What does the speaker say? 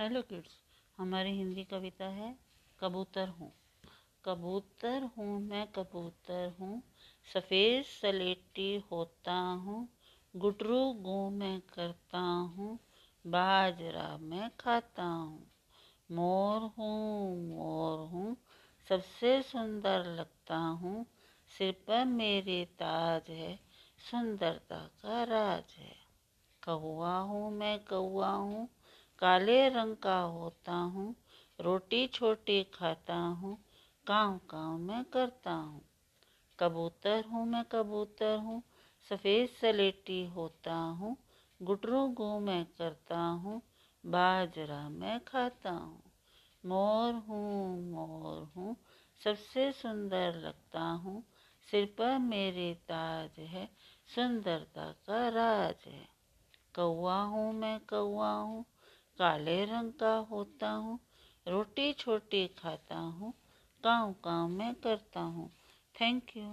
Hello kids हमारी हिंदी कविता है, कबूतर हूँ। कबूतर हूँ मैं, कबूतर हूँ। सफ़ेद सलेटी होता हूँ, गुटरू गू मैं करता हूँ, बाजरा मैं खाता हूँ। मोर हूँ मोर हूँ, सबसे सुंदर लगता हूँ। सिर पर मेरे ताज है, सुंदरता का राज है। कौआ हूँ मैं कौआ हूँ काले रंग का होता हूँ, रोटी छोटी खाता हूँ काँव काँव मैं करता हूँ। कबूतर हूँ मैं कबूतर हूँ, सफ़ेद सलेटी होता हूँ, गुटरू गू मैं करता हूँ, बाजरा मैं खाता हूँ। मोर हूँ मोर हूँ, सबसे सुंदर लगता हूँ, सिर पर मेरे ताज है, सुंदरता का राज है। कौआ हूँ मैं कौआ हूँ काले रंग का होता हूँ, रोटी छोटी खाता हूँ काम काम मैं करता हूँ। Thank you